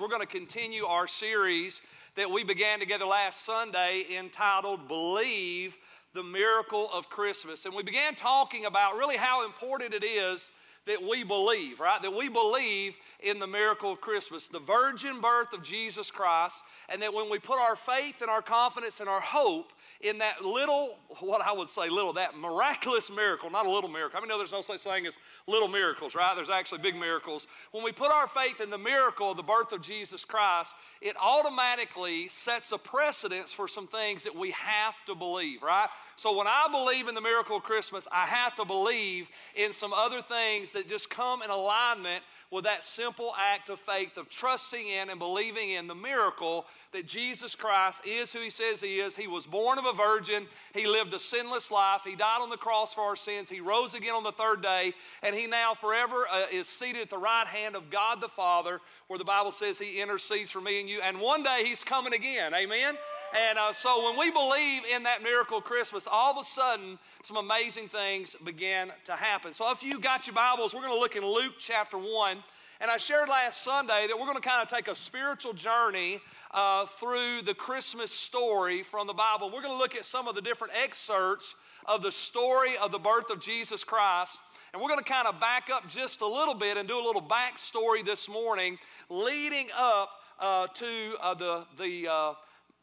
We're going to continue our series that we began together last Sunday entitled Believe the Miracle of Christmas. And we began talking about really how important it is that we believe, right? That we believe in the miracle of Christmas, the virgin birth of Jesus Christ, and that when we put our faith and our confidence and our hope in that little, what I would say little, that miraculous miracle, not a little miracle. I mean, no, there's no such thing as little miracles, right? There's actually big miracles. When we put our faith in the miracle of the birth of Jesus Christ, it automatically sets a precedence for some things that we have to believe, right? So when I believe in the miracle of Christmas, I have to believe in some other things that just come in alignment with that simple act of faith of trusting in and believing in the miracle that Jesus Christ is who He says He is. He was born of a virgin, He lived a sinless life, He died on the cross for our sins, He rose again on the third day, and He now forever uh, is seated at the right hand of God the Father, where the Bible says He intercedes for me and you. And one day He's coming again. Amen? And uh, so when we believe in that miracle Christmas, all of a sudden some amazing things begin to happen. So if you got your Bibles, we're going to look in Luke chapter 1. And I shared last Sunday that we're going to kind of take a spiritual journey uh, through the Christmas story from the Bible. We're going to look at some of the different excerpts of the story of the birth of Jesus Christ. And we're going to kind of back up just a little bit and do a little backstory this morning leading up uh, to uh, the, the,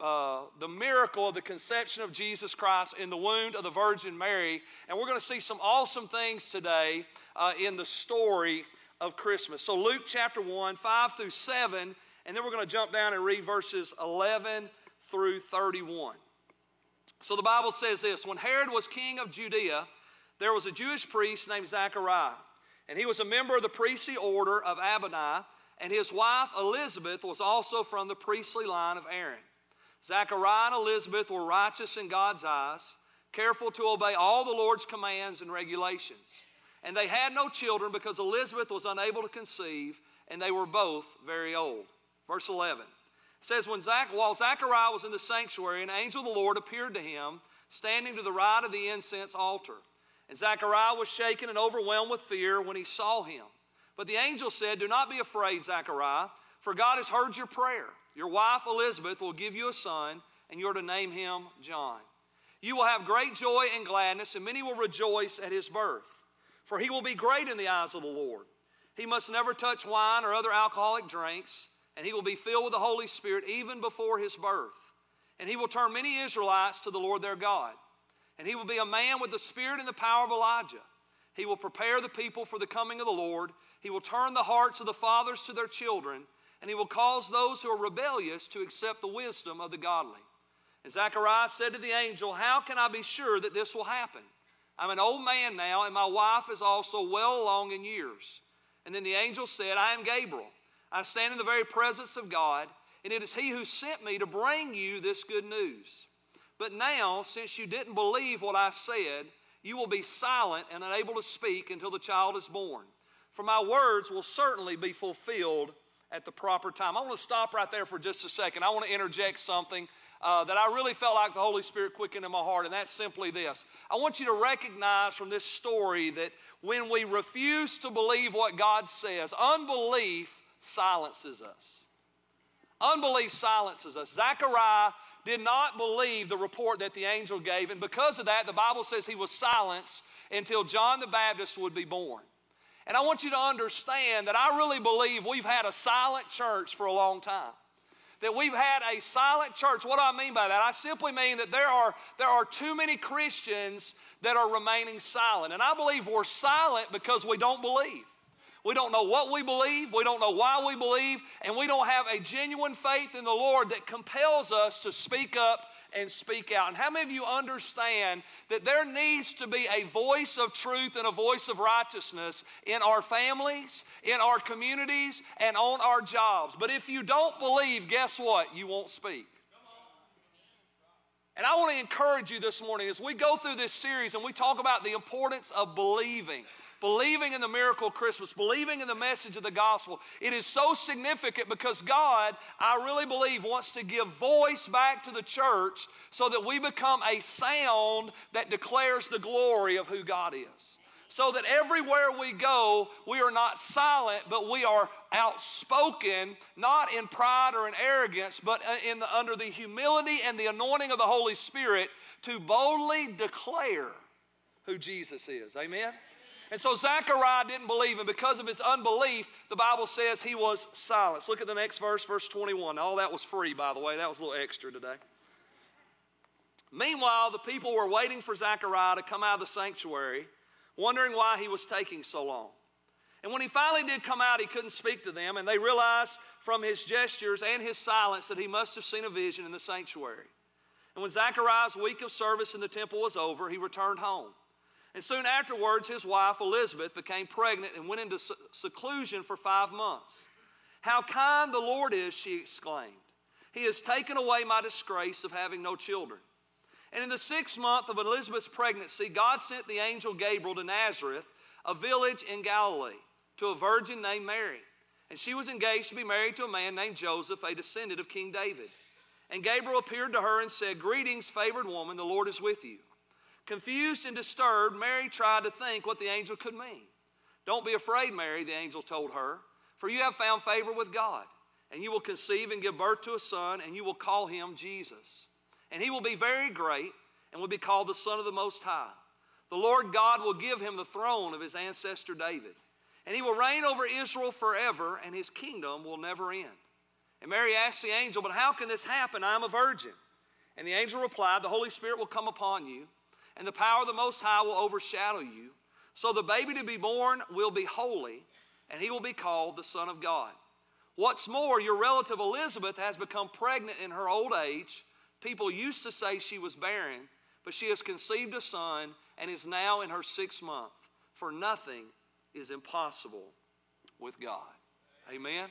uh, the miracle of the conception of Jesus Christ in the womb of the Virgin Mary. And we're going to see some awesome things today uh, in the story of Christmas. So, Luke chapter 1, 5 through 7 and then we're going to jump down and read verses 11 through 31. So the Bible says this When Herod was king of Judea, there was a Jewish priest named Zachariah, and he was a member of the priestly order of Abijah, and his wife Elizabeth was also from the priestly line of Aaron. Zachariah and Elizabeth were righteous in God's eyes, careful to obey all the Lord's commands and regulations. And they had no children because Elizabeth was unable to conceive, and they were both very old. Verse 11 says, when Zach, While Zachariah was in the sanctuary, an angel of the Lord appeared to him, standing to the right of the incense altar. And Zachariah was shaken and overwhelmed with fear when he saw him. But the angel said, Do not be afraid, Zachariah, for God has heard your prayer. Your wife Elizabeth will give you a son, and you're to name him John. You will have great joy and gladness, and many will rejoice at his birth. For he will be great in the eyes of the Lord. He must never touch wine or other alcoholic drinks and he will be filled with the Holy Spirit even before his birth. And he will turn many Israelites to the Lord their God. And he will be a man with the spirit and the power of Elijah. He will prepare the people for the coming of the Lord. He will turn the hearts of the fathers to their children, and he will cause those who are rebellious to accept the wisdom of the godly. And Zechariah said to the angel, How can I be sure that this will happen? I'm an old man now, and my wife is also well along in years. And then the angel said, I am Gabriel. I stand in the very presence of God, and it is He who sent me to bring you this good news. But now, since you didn't believe what I said, you will be silent and unable to speak until the child is born. For my words will certainly be fulfilled at the proper time. I want to stop right there for just a second. I want to interject something uh, that I really felt like the Holy Spirit quickened in my heart, and that's simply this. I want you to recognize from this story that when we refuse to believe what God says, unbelief silences us. Unbelief silences us. Zechariah did not believe the report that the angel gave, and because of that, the Bible says he was silenced until John the Baptist would be born. And I want you to understand that I really believe we've had a silent church for a long time. That we've had a silent church. What do I mean by that? I simply mean that there are, there are too many Christians that are remaining silent. And I believe we're silent because we don't believe. We don't know what we believe. We don't know why we believe. And we don't have a genuine faith in the Lord that compels us to speak up and speak out. And how many of you understand that there needs to be a voice of truth and a voice of righteousness in our families, in our communities, and on our jobs? But if you don't believe, guess what? You won't speak. And I want to encourage you this morning as we go through this series and we talk about the importance of believing believing in the miracle of Christmas, believing in the message of the gospel. It is so significant because God, I really believe, wants to give voice back to the church so that we become a sound that declares the glory of who God is. so that everywhere we go, we are not silent, but we are outspoken, not in pride or in arrogance, but uh, in the, under the humility and the anointing of the Holy Spirit to boldly declare who Jesus is. Amen? And so Zechariah didn't believe, and because of his unbelief, the Bible says he was silenced. Look at the next verse, verse 21. All that was free, by the way. That was a little extra today. Meanwhile, the people were waiting for Zechariah to come out of the sanctuary wondering why he was taking so long. And when he finally did come out, he couldn't speak to them, and they realized from his gestures and his silence that he must have seen a vision in the sanctuary. And when Zechariah's week of service in the temple was over, he returned home. And soon afterwards, his wife Elizabeth became pregnant and went into seclusion for five months. How kind the Lord is, she exclaimed. He has taken away my disgrace of having no children. And in the sixth month of Elizabeth's pregnancy, God sent the angel Gabriel to Nazareth, a village in Galilee, to a virgin named Mary. And she was engaged to be married to a man named Joseph, a descendant of King David. And Gabriel appeared to her and said, Greetings, favored woman, the Lord is with you. Confused and disturbed, Mary tried to think what the angel could mean. Don't be afraid, Mary, the angel told her, for you have found favor with God. And you will conceive and give birth to a son, and you will call him Jesus and he will be very great and will be called the Son of the Most High. The Lord God will give him the throne of his ancestor David, and he will reign over Israel forever, and his kingdom will never end. And Mary asked the angel, But how can this happen? I am a virgin. And the angel replied, The Holy Spirit will come upon you, and the power of the Most High will overshadow you. So the baby to be born will be holy, and he will be called the Son of God. What's more, your relative Elizabeth has become pregnant in her old age People used to say she was barren, but she has conceived a son and is now in her sixth month. For nothing is impossible with God. Amen.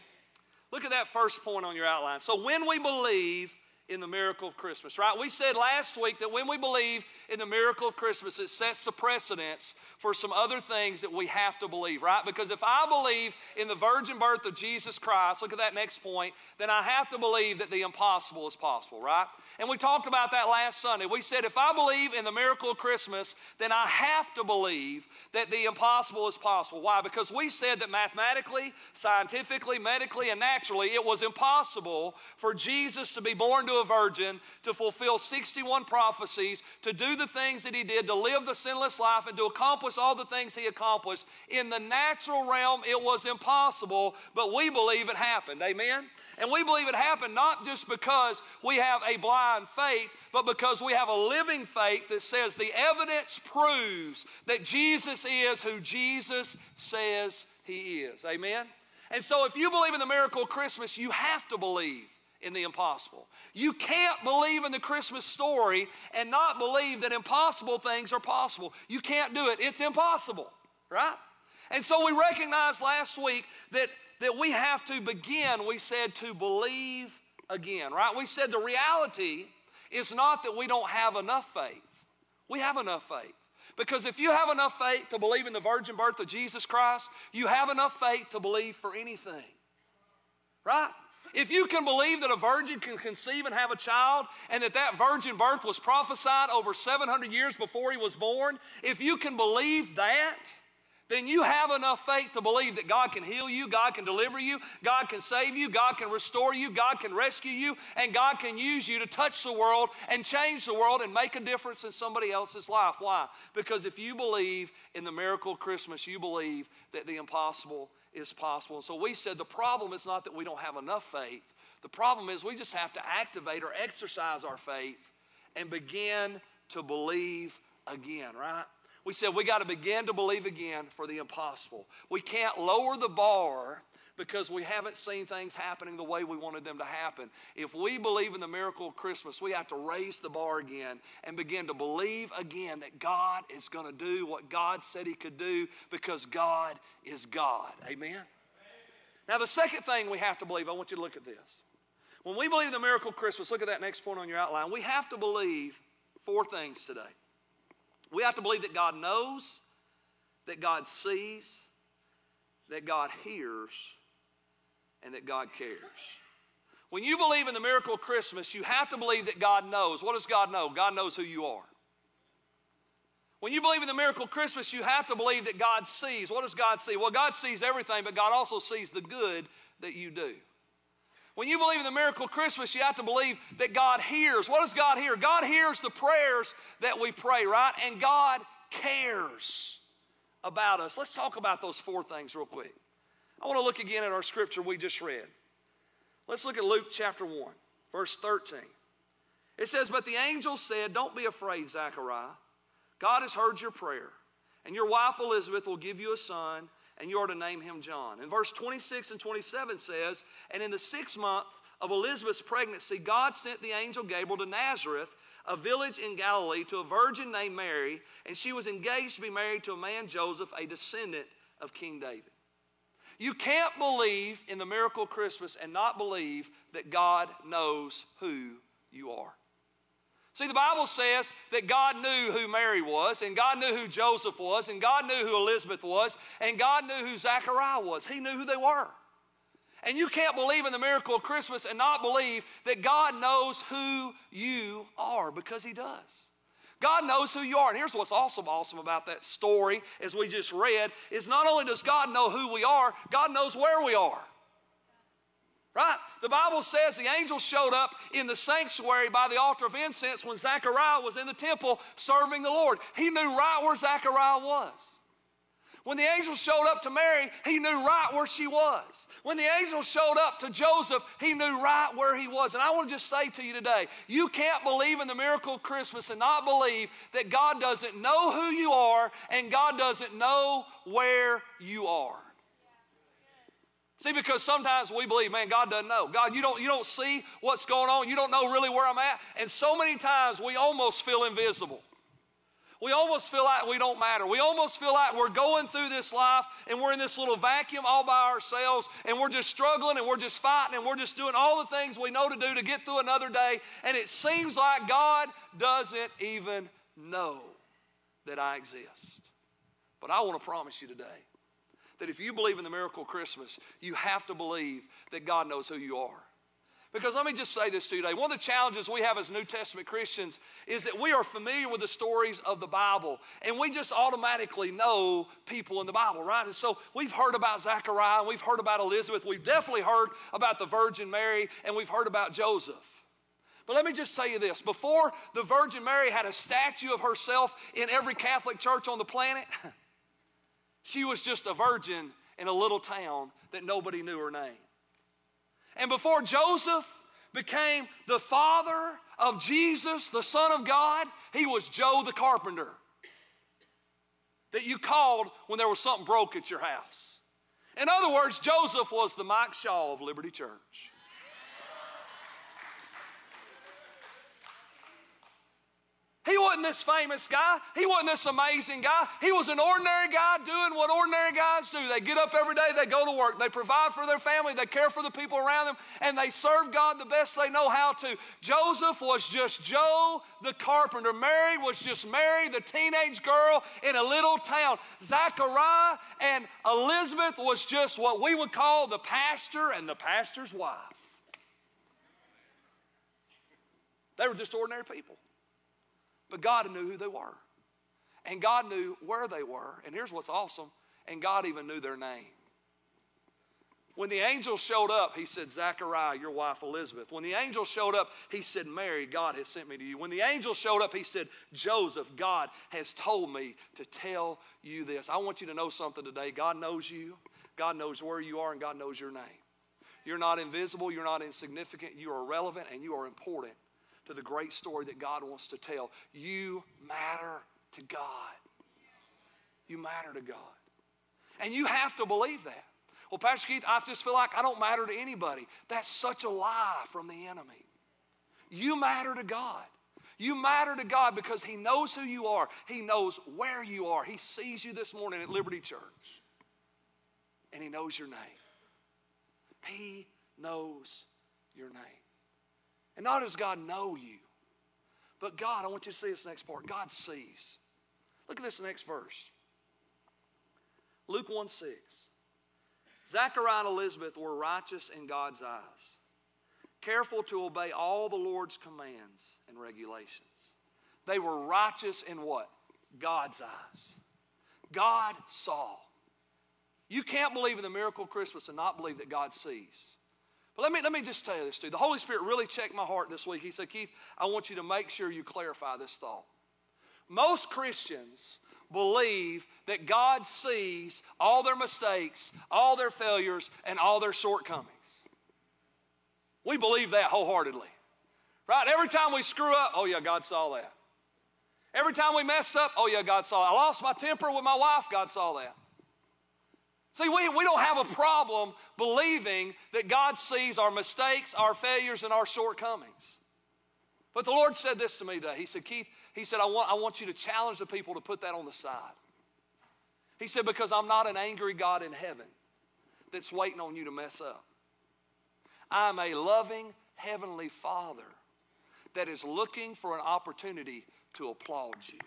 Look at that first point on your outline. So, when we believe in the miracle of Christmas, right? We said last week that when we believe in the miracle of Christmas, it sets the precedence for some other things that we have to believe, right? Because if I believe in the virgin birth of Jesus Christ, look at that next point, then I have to believe that the impossible is possible, right? And we talked about that last Sunday. We said if I believe in the miracle of Christmas, then I have to believe that the impossible is possible. Why? Because we said that mathematically, scientifically, medically, and naturally, it was impossible for Jesus to be born to a virgin, to fulfill 61 prophecies, to do the things that he did, to live the sinless life, and to accomplish all the things he accomplished. In the natural realm, it was impossible, but we believe it happened. Amen? And we believe it happened not just because we have a blind faith, but because we have a living faith that says the evidence proves that Jesus is who Jesus says he is. Amen? And so if you believe in the miracle of Christmas, you have to believe in the impossible. You can't believe in the Christmas story and not believe that impossible things are possible. You can't do it. It's impossible, right? And so we recognized last week that, that we have to begin, we said, to believe again, right? We said the reality is not that we don't have enough faith. We have enough faith. Because if you have enough faith to believe in the virgin birth of Jesus Christ, you have enough faith to believe for anything. Right? If you can believe that a virgin can conceive and have a child, and that that virgin birth was prophesied over 700 years before he was born, if you can believe that, then you have enough faith to believe that God can heal you, God can deliver you, God can save you, God can restore you, God can rescue you, and God can use you to touch the world and change the world and make a difference in somebody else's life. Why? Because if you believe in the miracle of Christmas, you believe that the impossible is possible. And so we said the problem is not that we don't have enough faith. The problem is we just have to activate or exercise our faith and begin to believe again, right? We said we got to begin to believe again for the impossible. We can't lower the bar because we haven't seen things happening the way we wanted them to happen. If we believe in the miracle of Christmas, we have to raise the bar again and begin to believe again that God is going to do what God said He could do because God is God. Amen? Now, the second thing we have to believe, I want you to look at this. When we believe the miracle of Christmas, look at that next point on your outline. We have to believe four things today. We have to believe that God knows, that God sees, that God hears, and that God cares. When you believe in the miracle of Christmas, you have to believe that God knows. What does God know? God knows who you are. When you believe in the miracle of Christmas, you have to believe that God sees. What does God see? Well, God sees everything, but God also sees the good that you do. When you believe in the miracle of Christmas, you have to believe that God hears. What does God hear? God hears the prayers that we pray, right? And God cares about us. Let's talk about those four things real quick. I want to look again at our scripture we just read. Let's look at Luke chapter 1, verse 13. It says, But the angel said, Don't be afraid, Zechariah. God has heard your prayer, and your wife Elizabeth will give you a son, and you are to name him John. And verse 26 and 27 says, And in the sixth month of Elizabeth's pregnancy, God sent the angel Gabriel to Nazareth, a village in Galilee, to a virgin named Mary, and she was engaged to be married to a man, Joseph, a descendant of King David. You can't believe in the miracle of Christmas and not believe that God knows who you are. See, the Bible says that God knew who Mary was, and God knew who Joseph was, and God knew who Elizabeth was, and God knew who Zachariah was. He knew who they were. And you can't believe in the miracle of Christmas and not believe that God knows who you are because He does. God knows who you are. And here's what's awesome, awesome about that story, as we just read, is not only does God know who we are, God knows where we are. Right? The Bible says the angel showed up in the sanctuary by the altar of incense when Zechariah was in the temple serving the Lord. He knew right where Zechariah was. When the angel showed up to Mary, he knew right where she was. When the angel showed up to Joseph, he knew right where he was. And I want to just say to you today you can't believe in the miracle of Christmas and not believe that God doesn't know who you are and God doesn't know where you are. See, because sometimes we believe, man, God doesn't know. God, you don't, you don't see what's going on. You don't know really where I'm at. And so many times we almost feel invisible. We almost feel like we don't matter. We almost feel like we're going through this life and we're in this little vacuum all by ourselves and we're just struggling and we're just fighting and we're just doing all the things we know to do to get through another day. And it seems like God doesn't even know that I exist. But I want to promise you today that if you believe in the miracle of Christmas, you have to believe that God knows who you are. Because let me just say this to you today. One of the challenges we have as New Testament Christians is that we are familiar with the stories of the Bible and we just automatically know people in the Bible, right? And so we've heard about Zechariah, we've heard about Elizabeth, we've definitely heard about the Virgin Mary, and we've heard about Joseph. But let me just tell you this before the Virgin Mary had a statue of herself in every Catholic church on the planet, She was just a virgin in a little town that nobody knew her name. And before Joseph became the father of Jesus, the Son of God, he was Joe the carpenter that you called when there was something broke at your house. In other words, Joseph was the Mike Shaw of Liberty Church. He wasn't this famous guy. He wasn't this amazing guy. He was an ordinary guy doing what ordinary guys do. They get up every day, they go to work, they provide for their family, they care for the people around them, and they serve God the best they know how to. Joseph was just Joe the carpenter. Mary was just Mary, the teenage girl in a little town. Zachariah and Elizabeth was just what we would call the pastor and the pastor's wife. They were just ordinary people. But God knew who they were. And God knew where they were. And here's what's awesome and God even knew their name. When the angel showed up, he said, Zachariah, your wife Elizabeth. When the angel showed up, he said, Mary, God has sent me to you. When the angel showed up, he said, Joseph, God has told me to tell you this. I want you to know something today. God knows you, God knows where you are, and God knows your name. You're not invisible, you're not insignificant, you are relevant, and you are important to the great story that God wants to tell. You matter to God. You matter to God. And you have to believe that. Well, Pastor Keith, I just feel like I don't matter to anybody. That's such a lie from the enemy. You matter to God. You matter to God because He knows who you are. He knows where you are. He sees you this morning at Liberty Church. And He knows your name. He knows your name. And not does God know you, but God, I want you to see this next part. God sees. Look at this next verse. Luke 1 6. Zachariah and Elizabeth were righteous in God's eyes, careful to obey all the Lord's commands and regulations. They were righteous in what? God's eyes. God saw. You can't believe in the miracle of Christmas and not believe that God sees. But let me, let me just tell you this, dude. The Holy Spirit really checked my heart this week. He said, Keith, I want you to make sure you clarify this thought. Most Christians believe that God sees all their mistakes, all their failures, and all their shortcomings. We believe that wholeheartedly. Right? Every time we screw up, oh yeah, God saw that. Every time we mess up, oh yeah, God saw it. I lost my temper with my wife, God saw that. See, we, we don't have a problem believing that God sees our mistakes, our failures, and our shortcomings. But the Lord said this to me today. He said, Keith, he said, I want, I want you to challenge the people to put that on the side. He said, because I'm not an angry God in heaven that's waiting on you to mess up. I'm a loving heavenly Father that is looking for an opportunity to applaud you.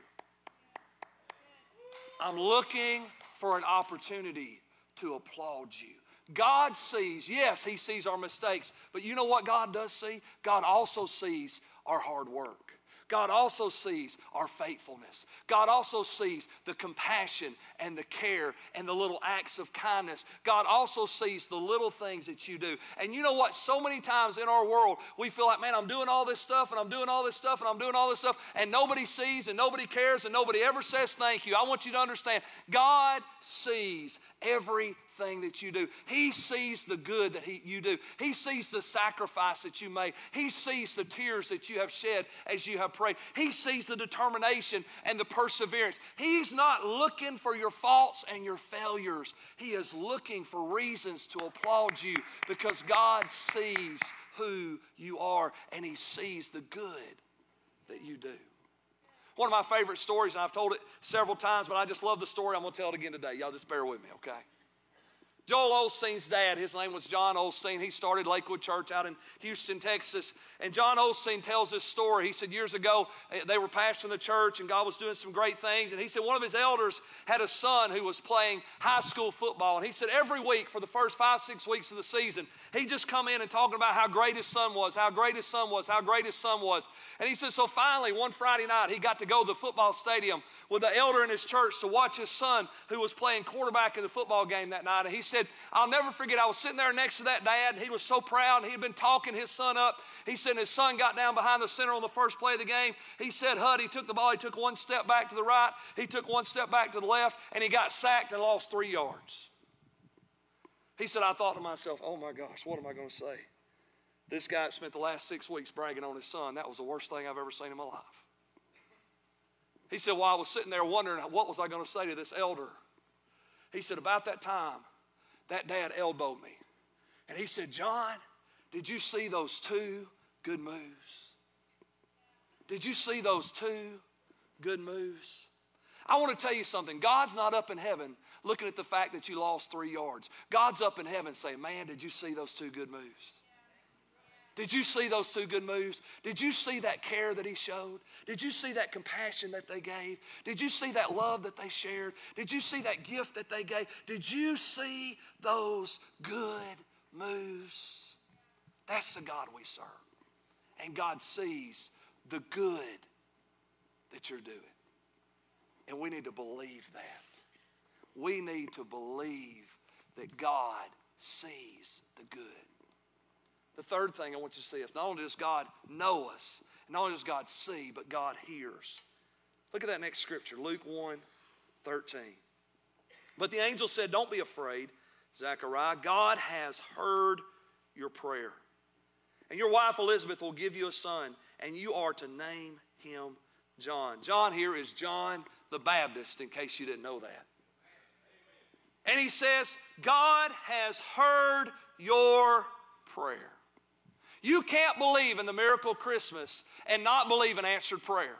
I'm looking for an opportunity to applaud you. God sees, yes, He sees our mistakes, but you know what God does see? God also sees our hard work. God also sees our faithfulness. God also sees the compassion and the care and the little acts of kindness. God also sees the little things that you do. And you know what? So many times in our world, we feel like, man, I'm doing all this stuff and I'm doing all this stuff and I'm doing all this stuff, and nobody sees and nobody cares and nobody ever says thank you. I want you to understand God sees every thing that you do. He sees the good that he, you do. He sees the sacrifice that you made. He sees the tears that you have shed as you have prayed. He sees the determination and the perseverance. He's not looking for your faults and your failures. He is looking for reasons to applaud you because God sees who you are and He sees the good that you do. One of my favorite stories, and I've told it several times, but I just love the story. I'm going to tell it again today. Y'all just bear with me, okay? Joel Osteen's dad, his name was John Osteen. He started Lakewood Church out in Houston, Texas. And John Osteen tells this story. He said years ago, eh, they were pastoring the church and God was doing some great things. And he said one of his elders had a son who was playing high school football. And he said every week for the first five, six weeks of the season, he'd just come in and talking about how great his son was, how great his son was, how great his son was. And he said, so finally, one Friday night, he got to go to the football stadium with the elder in his church to watch his son who was playing quarterback in the football game that night. And he said, I'll never forget, I was sitting there next to that dad. He was so proud. He'd been talking his son up. He said his son got down behind the center on the first play of the game. He said, Hud, he took the ball, he took one step back to the right, he took one step back to the left, and he got sacked and lost three yards. He said, I thought to myself, oh my gosh, what am I going to say? This guy spent the last six weeks bragging on his son. That was the worst thing I've ever seen in my life. He said, While I was sitting there wondering what was I going to say to this elder, he said, About that time, that dad elbowed me. And he said, John, did you see those two good moves? Did you see those two good moves? I want to tell you something. God's not up in heaven looking at the fact that you lost three yards. God's up in heaven saying, Man, did you see those two good moves? Did you see those two good moves? Did you see that care that he showed? Did you see that compassion that they gave? Did you see that love that they shared? Did you see that gift that they gave? Did you see those good moves? That's the God we serve. And God sees the good that you're doing. And we need to believe that. We need to believe that God sees the good. The third thing I want you to see is not only does God know us, not only does God see, but God hears. Look at that next scripture, Luke 1 13. But the angel said, Don't be afraid, Zechariah. God has heard your prayer. And your wife Elizabeth will give you a son, and you are to name him John. John here is John the Baptist, in case you didn't know that. And he says, God has heard your prayer. You can't believe in the miracle of Christmas and not believe in answered prayer.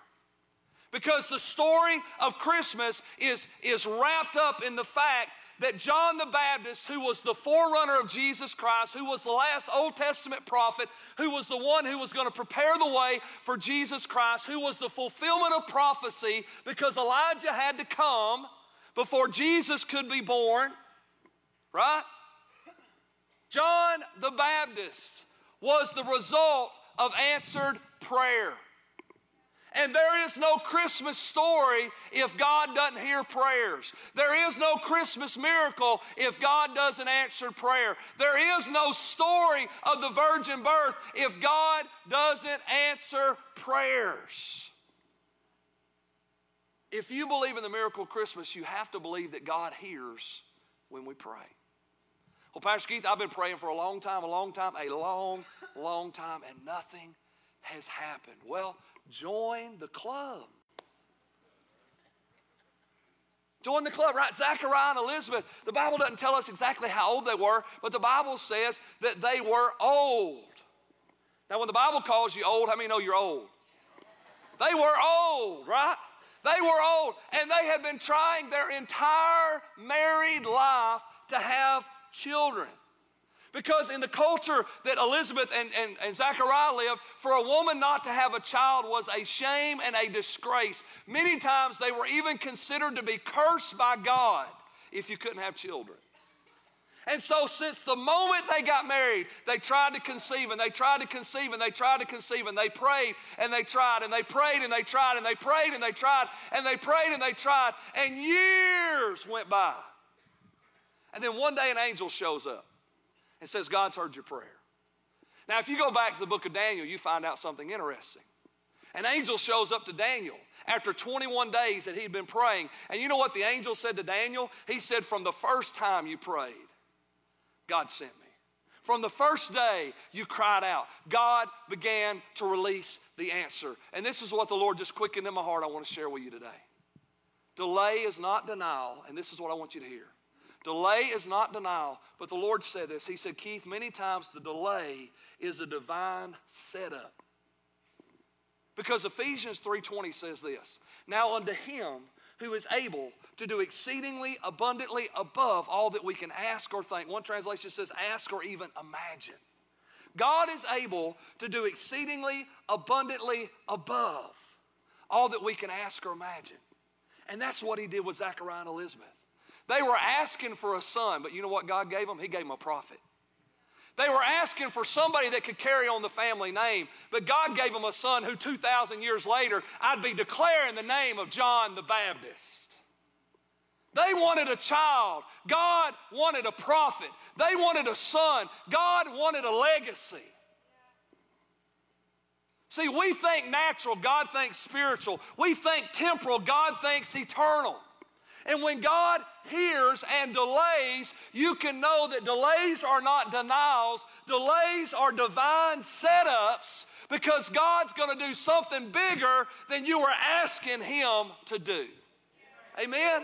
Because the story of Christmas is, is wrapped up in the fact that John the Baptist, who was the forerunner of Jesus Christ, who was the last Old Testament prophet, who was the one who was going to prepare the way for Jesus Christ, who was the fulfillment of prophecy because Elijah had to come before Jesus could be born, right? John the Baptist was the result of answered prayer. And there is no Christmas story if God doesn't hear prayers. There is no Christmas miracle if God doesn't answer prayer. There is no story of the virgin birth if God doesn't answer prayers. If you believe in the miracle of Christmas, you have to believe that God hears when we pray. Well, Pastor Keith, I've been praying for a long time, a long time, a long, long time, and nothing has happened. Well, join the club. Join the club, right? Zachariah and Elizabeth. The Bible doesn't tell us exactly how old they were, but the Bible says that they were old. Now, when the Bible calls you old, how many know you're old? They were old, right? They were old, and they had been trying their entire married life to have children. Because in the culture that Elizabeth and, and, and Zachariah lived, for a woman not to have a child was a shame and a disgrace. Many times they were even considered to be cursed by God if you couldn't have children. And so, since the moment they got married, they tried to conceive and they tried to conceive and they tried to conceive and they prayed and they tried and they prayed and they tried and they prayed and they tried and they prayed and they tried and years went by. And then one day an angel shows up and says, God's heard your prayer. Now, if you go back to the book of Daniel, you find out something interesting. An angel shows up to Daniel after 21 days that he'd been praying. And you know what the angel said to Daniel? He said, From the first time you prayed, God sent me. From the first day you cried out, God began to release the answer. And this is what the Lord just quickened in my heart I want to share with you today. Delay is not denial, and this is what I want you to hear. Delay is not denial, but the Lord said this. He said, Keith, many times the delay is a divine setup. Because Ephesians 3:20 says this. Now unto him who is able to do exceedingly abundantly above all that we can ask or think. One translation says ask or even imagine. God is able to do exceedingly abundantly above all that we can ask or imagine. And that's what he did with Zachariah and Elizabeth. They were asking for a son, but you know what God gave them? He gave them a prophet. They were asking for somebody that could carry on the family name, but God gave them a son who 2,000 years later, I'd be declaring the name of John the Baptist. They wanted a child. God wanted a prophet. They wanted a son. God wanted a legacy. See, we think natural, God thinks spiritual. We think temporal, God thinks eternal. And when God hears and delays, you can know that delays are not denials, delays are divine setups because God's going to do something bigger than you were asking Him to do. Amen?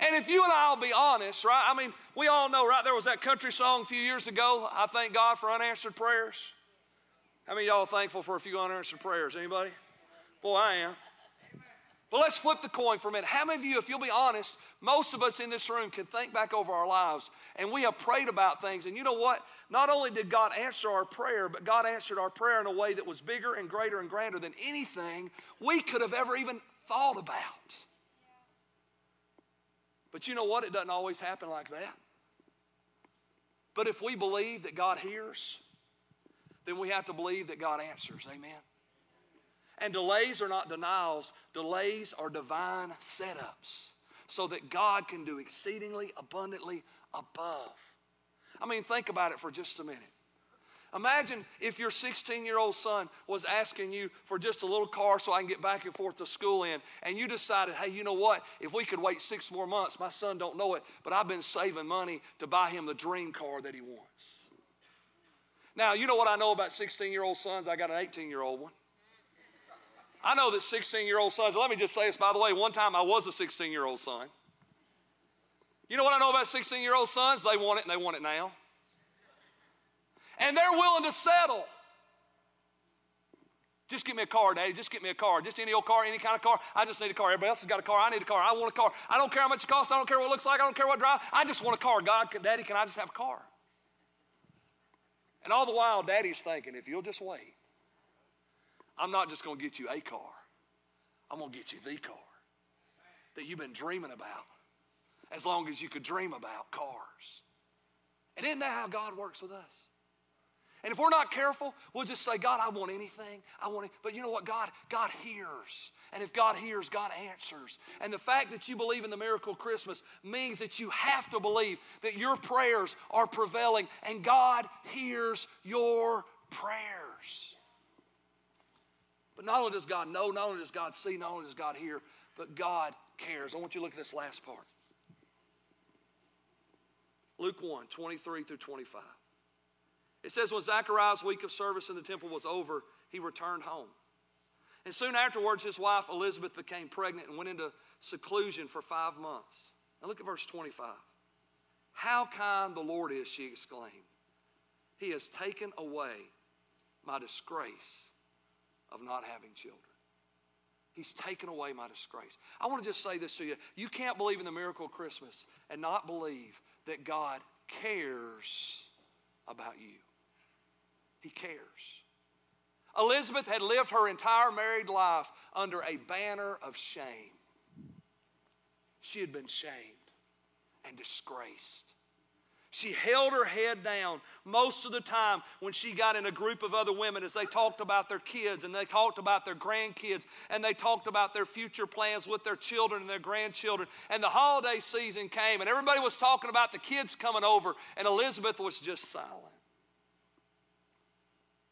And if you and I will be honest, right? I mean, we all know, right? There was that country song a few years ago, I thank God for unanswered prayers. How many y'all are thankful for a few unanswered prayers? Anybody? Boy, I am. But let's flip the coin for a minute. How many of you, if you'll be honest, most of us in this room can think back over our lives and we have prayed about things. And you know what? Not only did God answer our prayer, but God answered our prayer in a way that was bigger and greater and grander than anything we could have ever even thought about. But you know what? It doesn't always happen like that. But if we believe that God hears, then we have to believe that God answers. Amen. And delays are not denials, delays are divine setups so that God can do exceedingly abundantly above. I mean, think about it for just a minute. Imagine if your 16 year old son was asking you for just a little car so I can get back and forth to school in, and you decided, hey, you know what? If we could wait six more months, my son don't know it, but I've been saving money to buy him the dream car that he wants. Now, you know what I know about 16 year old sons? I got an 18 year old one. I know that 16 year old sons, let me just say this by the way, one time I was a 16 year old son. You know what I know about 16 year old sons? They want it and they want it now. And they're willing to settle. Just give me a car, Daddy. Just get me a car. Just any old car, any kind of car. I just need a car. Everybody else has got a car. I need a car. I want a car. I don't care how much it costs. I don't care what it looks like. I don't care what drive. I just want a car. God, Daddy, can I just have a car? And all the while, Daddy's thinking, if you'll just wait, I'm not just going to get you a car, I'm going to get you the car that you've been dreaming about as long as you could dream about cars. And isn't that how God works with us? And if we're not careful, we'll just say, God, I want anything. I want it. But you know what? God, God hears. And if God hears, God answers. And the fact that you believe in the miracle of Christmas means that you have to believe that your prayers are prevailing and God hears your prayers. But not only does God know, not only does God see, not only does God hear, but God cares. I want you to look at this last part. Luke 1 23 through 25. It says, When Zachariah's week of service in the temple was over, he returned home. And soon afterwards, his wife Elizabeth became pregnant and went into seclusion for five months. Now look at verse 25. How kind the Lord is, she exclaimed. He has taken away my disgrace of not having children. He's taken away my disgrace. I want to just say this to you. You can't believe in the miracle of Christmas and not believe that God cares about you. He cares. Elizabeth had lived her entire married life under a banner of shame. She had been shamed and disgraced. She held her head down most of the time when she got in a group of other women as they talked about their kids and they talked about their grandkids and they talked about their future plans with their children and their grandchildren. And the holiday season came and everybody was talking about the kids coming over and Elizabeth was just silent.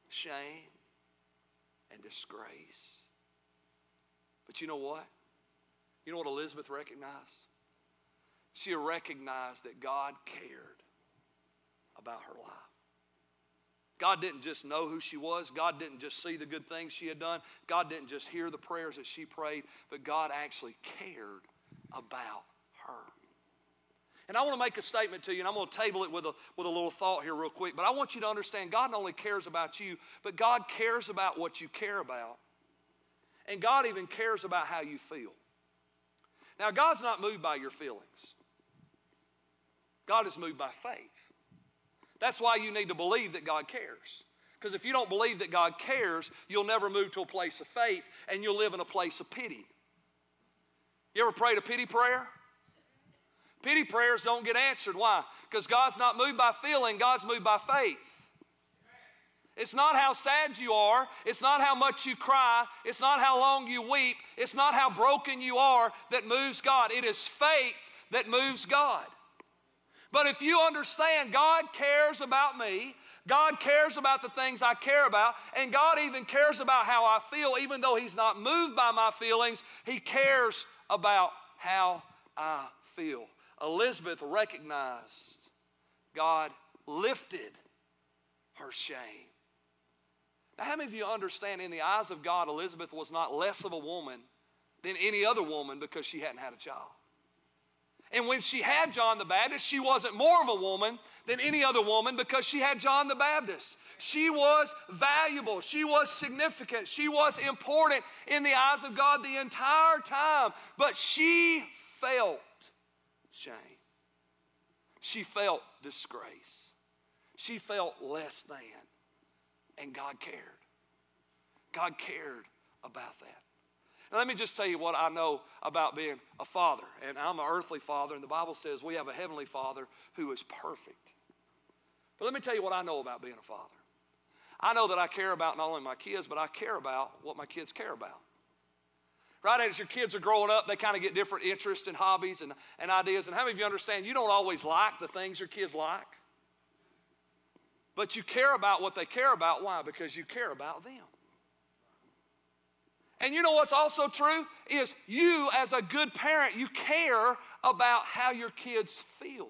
Shame and disgrace. But you know what? You know what Elizabeth recognized? She recognized that God cared about her life. God didn't just know who she was. God didn't just see the good things she had done. God didn't just hear the prayers that she prayed, but God actually cared about her. And I want to make a statement to you, and I'm going to table it with a, with a little thought here, real quick. But I want you to understand God not only cares about you, but God cares about what you care about. And God even cares about how you feel. Now, God's not moved by your feelings, God is moved by faith. That's why you need to believe that God cares. Because if you don't believe that God cares, you'll never move to a place of faith and you'll live in a place of pity. You ever prayed a pity prayer? Pity prayers don't get answered. Why? Because God's not moved by feeling, God's moved by faith. It's not how sad you are. It's not how much you cry. It's not how long you weep. It's not how broken you are that moves God. It is faith that moves God. But if you understand God cares about me, God cares about the things I care about, and God even cares about how I feel, even though He's not moved by my feelings, He cares about how I feel. Elizabeth recognized God lifted her shame. Now, how many of you understand in the eyes of God, Elizabeth was not less of a woman than any other woman because she hadn't had a child? And when she had John the Baptist, she wasn't more of a woman than any other woman because she had John the Baptist. She was valuable. She was significant. She was important in the eyes of God the entire time. But she felt shame. She felt disgrace. She felt less than. And God cared. God cared about that. Let me just tell you what I know about being a father. And I'm an earthly father, and the Bible says we have a heavenly father who is perfect. But let me tell you what I know about being a father. I know that I care about not only my kids, but I care about what my kids care about. Right as your kids are growing up, they kind of get different interests and hobbies and, and ideas. And how many of you understand you don't always like the things your kids like? But you care about what they care about. Why? Because you care about them. And you know what's also true is you as a good parent, you care about how your kids feel.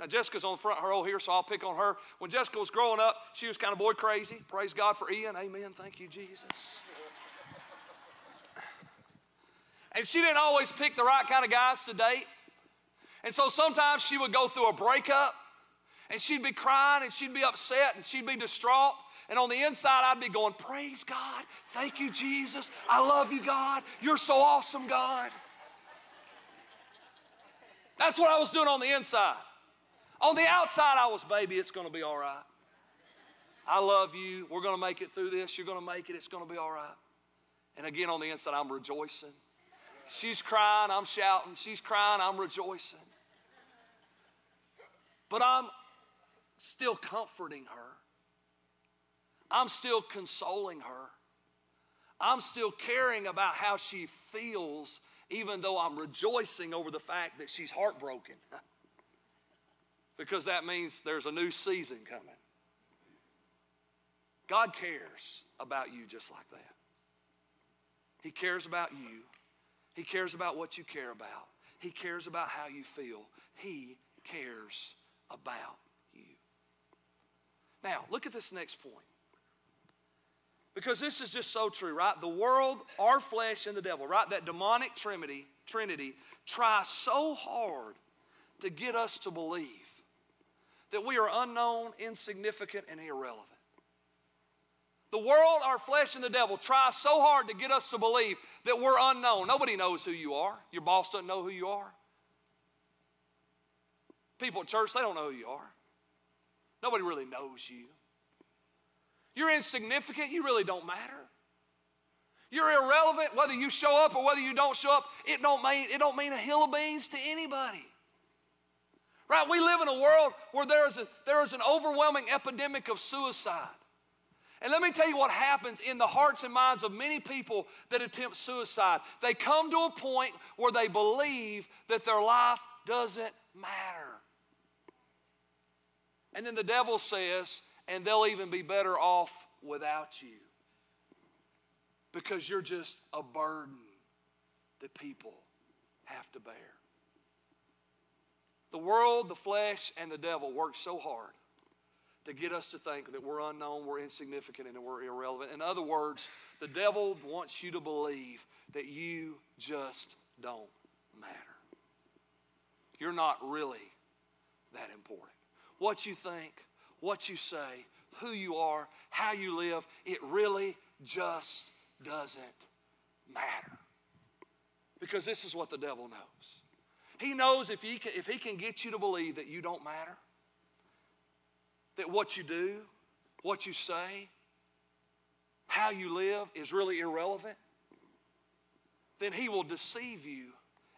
Now, Jessica's on the front row here, so I'll pick on her. When Jessica was growing up, she was kind of boy crazy. Praise God for Ian. Amen. Thank you, Jesus. And she didn't always pick the right kind of guys to date. And so sometimes she would go through a breakup and she'd be crying and she'd be upset and she'd be distraught. And on the inside, I'd be going, Praise God. Thank you, Jesus. I love you, God. You're so awesome, God. That's what I was doing on the inside. On the outside, I was, Baby, it's going to be all right. I love you. We're going to make it through this. You're going to make it. It's going to be all right. And again, on the inside, I'm rejoicing. She's crying, I'm shouting. She's crying, I'm rejoicing. But I'm still comforting her I'm still consoling her. I'm still caring about how she feels, even though I'm rejoicing over the fact that she's heartbroken. because that means there's a new season coming. God cares about you just like that. He cares about you. He cares about what you care about. He cares about how you feel. He cares about you. Now, look at this next point. Because this is just so true, right? The world, our flesh, and the devil, right? That demonic trinity, trinity try so hard to get us to believe that we are unknown, insignificant, and irrelevant. The world, our flesh, and the devil try so hard to get us to believe that we're unknown. Nobody knows who you are. Your boss doesn't know who you are. People at church, they don't know who you are. Nobody really knows you. You're insignificant, you really don't matter. You're irrelevant whether you show up or whether you don't show up. It don't mean, it don't mean a hill of beans to anybody. Right? We live in a world where there is, a, there is an overwhelming epidemic of suicide. And let me tell you what happens in the hearts and minds of many people that attempt suicide. They come to a point where they believe that their life doesn't matter. And then the devil says, and they'll even be better off without you because you're just a burden that people have to bear. The world, the flesh, and the devil work so hard to get us to think that we're unknown, we're insignificant, and we're irrelevant. In other words, the devil wants you to believe that you just don't matter. You're not really that important. What you think, what you say, who you are, how you live, it really just doesn't matter. Because this is what the devil knows. He knows if he can, if he can get you to believe that you don't matter, that what you do, what you say, how you live is really irrelevant, then he will deceive you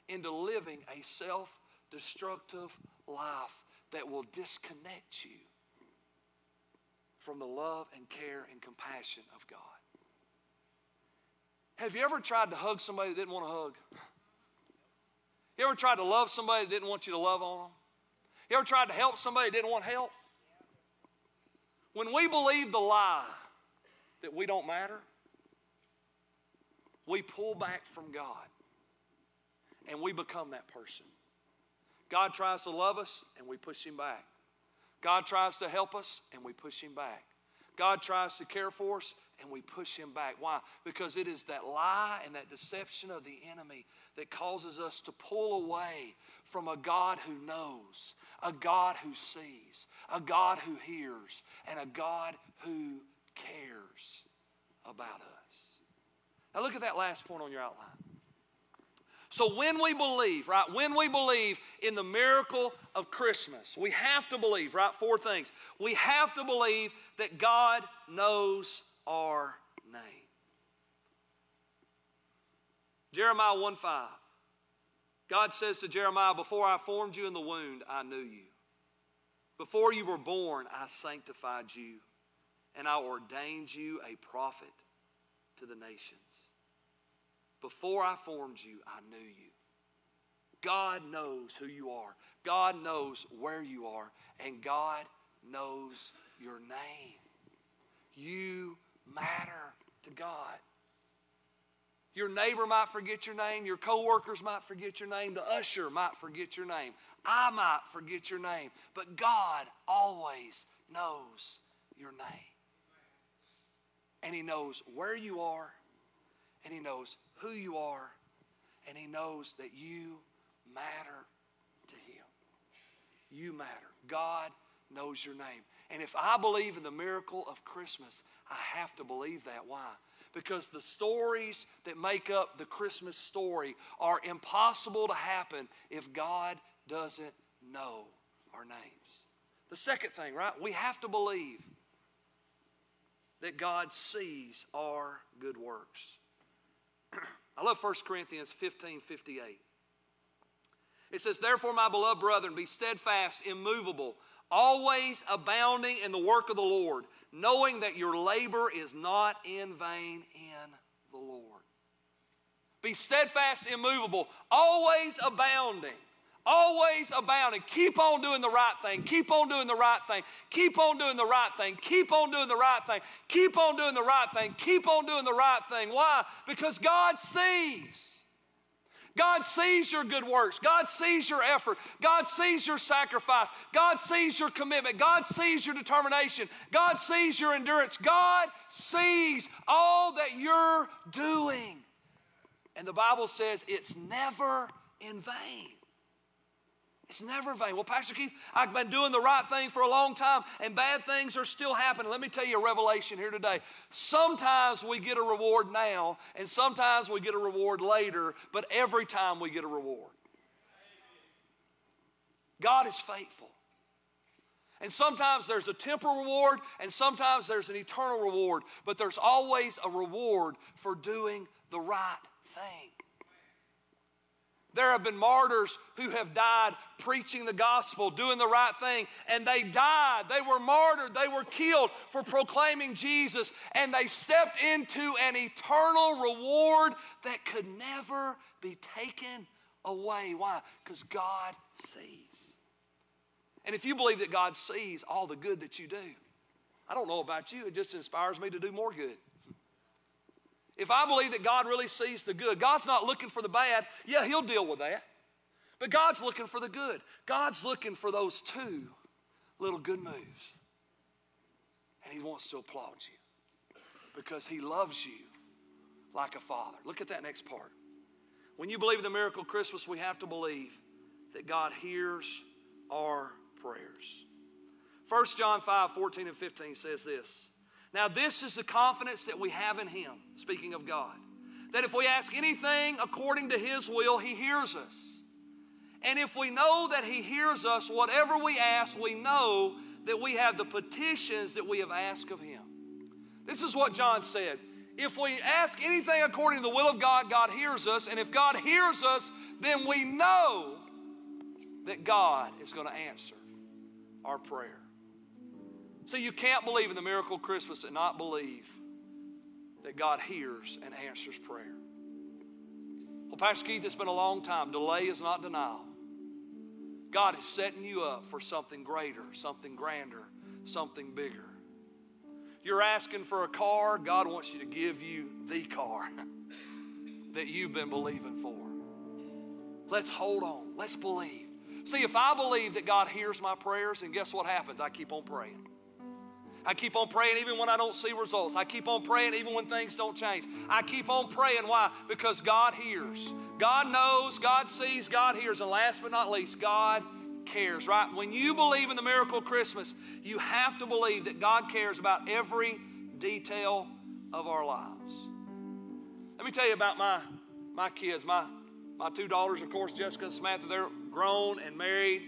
into living a self destructive life that will disconnect you from the love and care and compassion of God. Have you ever tried to hug somebody that didn't want to hug? You ever tried to love somebody that didn't want you to love on them? You ever tried to help somebody that didn't want help? When we believe the lie that we don't matter, we pull back from God and we become that person. God tries to love us and we push him back. God tries to help us and we push him back. God tries to care for us and we push him back. Why? Because it is that lie and that deception of the enemy that causes us to pull away from a God who knows, a God who sees, a God who hears, and a God who cares about us. Now look at that last point on your outline. So when we believe, right, when we believe in the miracle of Christmas, we have to believe, right, four things. We have to believe that God knows our name. Jeremiah 1 5. God says to Jeremiah, Before I formed you in the womb, I knew you. Before you were born, I sanctified you, and I ordained you a prophet to the nations. Before I formed you, I knew you. God knows who you are. God knows where you are. And God knows your name. You matter to God. Your neighbor might forget your name. Your coworkers might forget your name. The usher might forget your name. I might forget your name. But God always knows your name. And He knows where you are, and He knows who you are, and He knows that you matter to Him. You matter. God knows your name. And if I believe in the miracle of Christmas, I have to believe that. Why? Because the stories that make up the Christmas story are impossible to happen if God doesn't know our names. The second thing, right? We have to believe that God sees our good works. I love 1 Corinthians 15 58. It says, Therefore, my beloved brethren, be steadfast, immovable, always abounding in the work of the Lord, knowing that your labor is not in vain in the Lord. Be steadfast, immovable, always abounding. Always abounding. Keep on doing the right thing. Keep on doing the right thing. Keep on doing the right thing. Keep on doing the right thing. Keep on doing the right thing. Keep on doing the right thing. Why? Because God sees. God sees your good works. God sees your effort. God sees your sacrifice. God sees your commitment. God sees your determination. God sees your endurance. God sees all that you're doing. And the Bible says it's never in vain. It's never vain. Well, Pastor Keith, I've been doing the right thing for a long time and bad things are still happening. Let me tell you a revelation here today. Sometimes we get a reward now and sometimes we get a reward later, but every time we get a reward. God is faithful. And sometimes there's a temporal reward and sometimes there's an eternal reward, but there's always a reward for doing the right thing. There have been martyrs who have died preaching the gospel, doing the right thing, and they died. They were martyred. They were killed for proclaiming Jesus, and they stepped into an eternal reward that could never be taken away. Why? Because God sees. And if you believe that God sees all the good that you do, I don't know about you, it just inspires me to do more good. If I believe that God really sees the good, God's not looking for the bad, yeah, He'll deal with that. But God's looking for the good. God's looking for those two little good moves. And He wants to applaud you because He loves you like a father. Look at that next part. When you believe in the miracle Christmas, we have to believe that God hears our prayers. 1 John 5 14 and 15 says this now, this is the confidence that we have in Him, speaking of God, that if we ask anything according to His will, He hears us. And if we know that He hears us, whatever we ask, we know that we have the petitions that we have asked of Him. This is what John said. If we ask anything according to the will of God, God hears us. And if God hears us, then we know that God is going to answer our prayer. So you can't believe in the miracle of Christmas and not believe that God hears and answers prayer. Well, Pastor Keith, it's been a long time. Delay is not denial. God is setting you up for something greater, something grander, something bigger. You're asking for a car, God wants you to give you the car that you've been believing for. Let's hold on. Let's believe. See, if I believe that God hears my prayers, and guess what happens? I keep on praying. I keep on praying even when I don't see results. I keep on praying even when things don't change. I keep on praying. Why? Because God hears. God knows, God sees, God hears. And last but not least, God cares, right? When you believe in the miracle of Christmas, you have to believe that God cares about every detail of our lives. Let me tell you about my, my kids. My, my two daughters, of course, Jessica and Samantha, they're grown and married.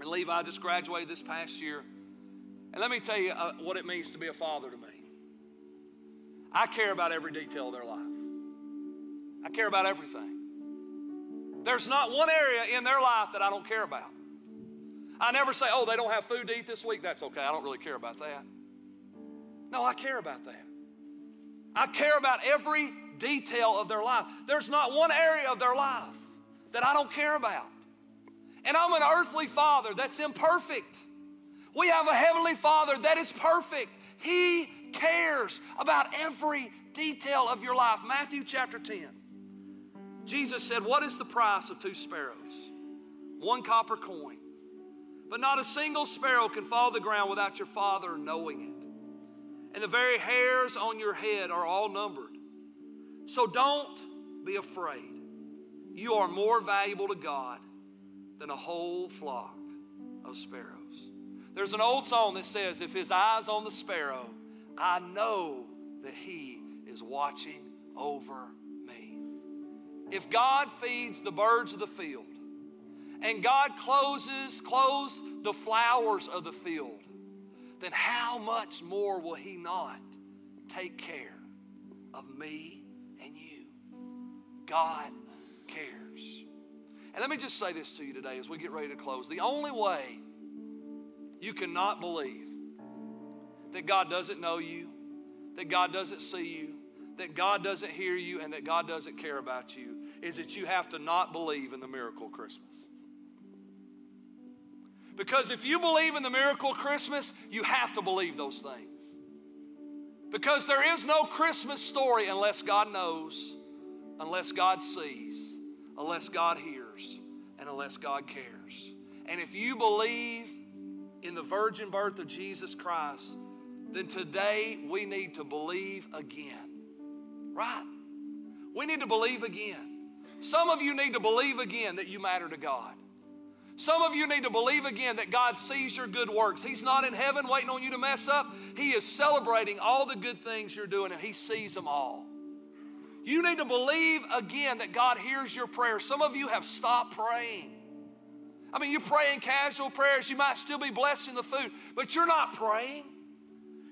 And Levi just graduated this past year. And let me tell you uh, what it means to be a father to me. I care about every detail of their life, I care about everything. There's not one area in their life that I don't care about. I never say, oh, they don't have food to eat this week. That's okay. I don't really care about that. No, I care about that. I care about every detail of their life. There's not one area of their life that I don't care about. And I'm an earthly father that's imperfect. We have a Heavenly Father that is perfect. He cares about every detail of your life. Matthew chapter 10. Jesus said, What is the price of two sparrows? One copper coin. But not a single sparrow can fall to the ground without your Father knowing it. And the very hairs on your head are all numbered. So don't be afraid. You are more valuable to God than a whole flock of sparrows. There's an old song that says, If his eye's on the sparrow, I know that he is watching over me. If God feeds the birds of the field, and God closes, clothes the flowers of the field, then how much more will he not take care of me and you? God cares. And let me just say this to you today as we get ready to close. The only way you cannot believe that God doesn't know you, that God doesn't see you, that God doesn't hear you, and that God doesn't care about you, is that you have to not believe in the miracle Christmas. Because if you believe in the miracle Christmas, you have to believe those things. Because there is no Christmas story unless God knows, unless God sees, unless God hears, and unless God cares. And if you believe in the virgin birth of Jesus Christ, then today we need to believe again. Right? We need to believe again. Some of you need to believe again that you matter to God. Some of you need to believe again that God sees your good works. He's not in heaven waiting on you to mess up. He is celebrating all the good things you're doing and He sees them all. You need to believe again that God hears your prayers. Some of you have stopped praying. I mean, you're praying casual prayers. You might still be blessing the food, but you're not praying.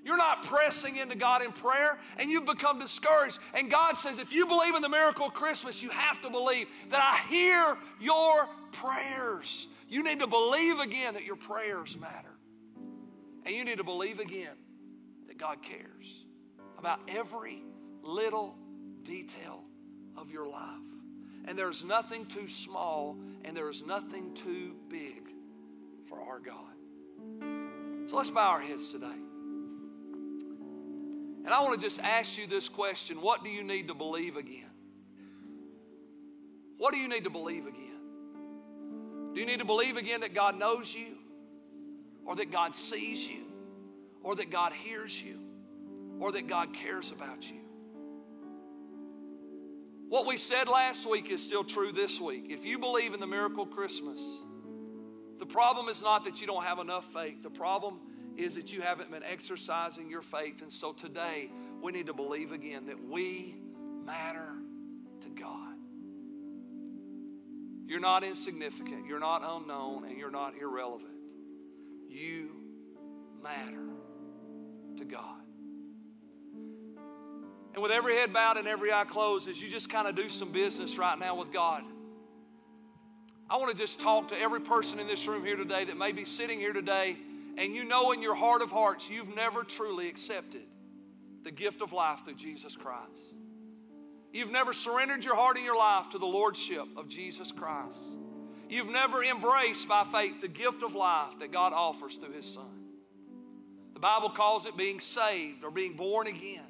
You're not pressing into God in prayer, and you've become discouraged. And God says, if you believe in the miracle of Christmas, you have to believe that I hear your prayers. You need to believe again that your prayers matter. And you need to believe again that God cares about every little detail of your life. And there's nothing too small and there's nothing too big for our God. So let's bow our heads today. And I want to just ask you this question What do you need to believe again? What do you need to believe again? Do you need to believe again that God knows you, or that God sees you, or that God hears you, or that God cares about you? What we said last week is still true this week. If you believe in the miracle Christmas, the problem is not that you don't have enough faith. The problem is that you haven't been exercising your faith. And so today, we need to believe again that we matter to God. You're not insignificant, you're not unknown, and you're not irrelevant. You matter to God. And with every head bowed and every eye closed, as you just kind of do some business right now with God, I want to just talk to every person in this room here today that may be sitting here today, and you know in your heart of hearts you've never truly accepted the gift of life through Jesus Christ. You've never surrendered your heart and your life to the Lordship of Jesus Christ. You've never embraced by faith the gift of life that God offers through His Son. The Bible calls it being saved or being born again.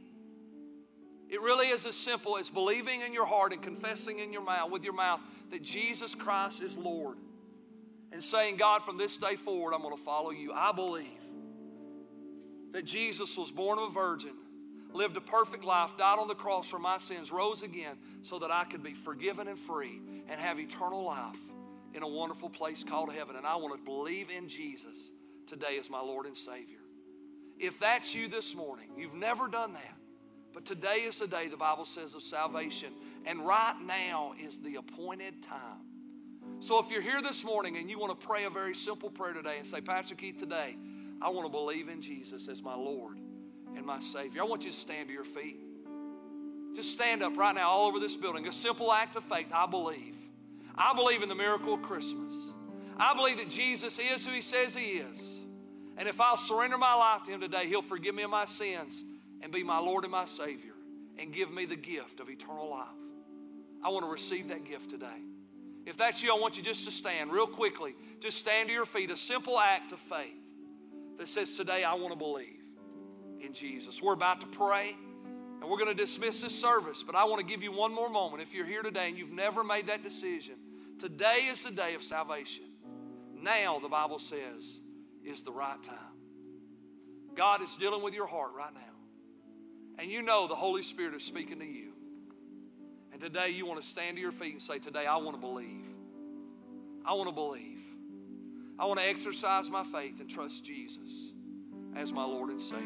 It really is as simple as believing in your heart and confessing in your mouth with your mouth that Jesus Christ is Lord and saying, God, from this day forward, I'm going to follow you. I believe that Jesus was born of a virgin lived a perfect life, died on the cross for my sins, rose again so that I could be forgiven and free and have eternal life in a wonderful place called heaven. And I want to believe in Jesus today as my Lord and Savior. If that's you this morning, you've never done that, but today is the day the Bible says of salvation, and right now is the appointed time. So if you're here this morning and you want to pray a very simple prayer today and say, Pastor Keith, today I want to believe in Jesus as my Lord and my Savior. I want you to stand to your feet. Just stand up right now all over this building. A simple act of faith. I believe. I believe in the miracle of Christmas. I believe that Jesus is who He says He is. And if I'll surrender my life to Him today, He'll forgive me of my sins and be my Lord and my Savior and give me the gift of eternal life. I want to receive that gift today. If that's you, I want you just to stand real quickly. Just stand to your feet. A simple act of faith that says, Today I want to believe in Jesus. We're about to pray and we're going to dismiss this service, but I want to give you one more moment. If you're here today and you've never made that decision, today is the day of salvation. Now, the Bible says, is the right time. God is dealing with your heart right now. And you know the Holy Spirit is speaking to you. And today you want to stand to your feet and say, Today I want to believe. I want to believe. I want to exercise my faith and trust Jesus as my Lord and Savior.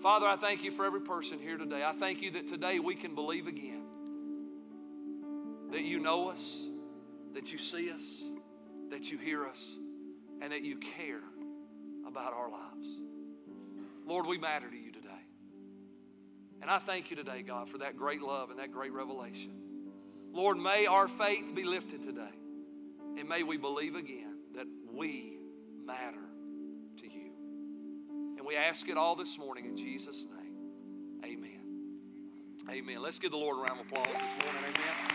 Father, I thank you for every person here today. I thank you that today we can believe again that you know us, that you see us, that you hear us, and that you care about our lives. Lord, we matter to you today. And I thank you today, God, for that great love and that great revelation. Lord, may our faith be lifted today. And may we believe again that we matter to you. And we ask it all this morning in Jesus' name. Amen. Amen. Let's give the Lord a round of applause this morning. Amen.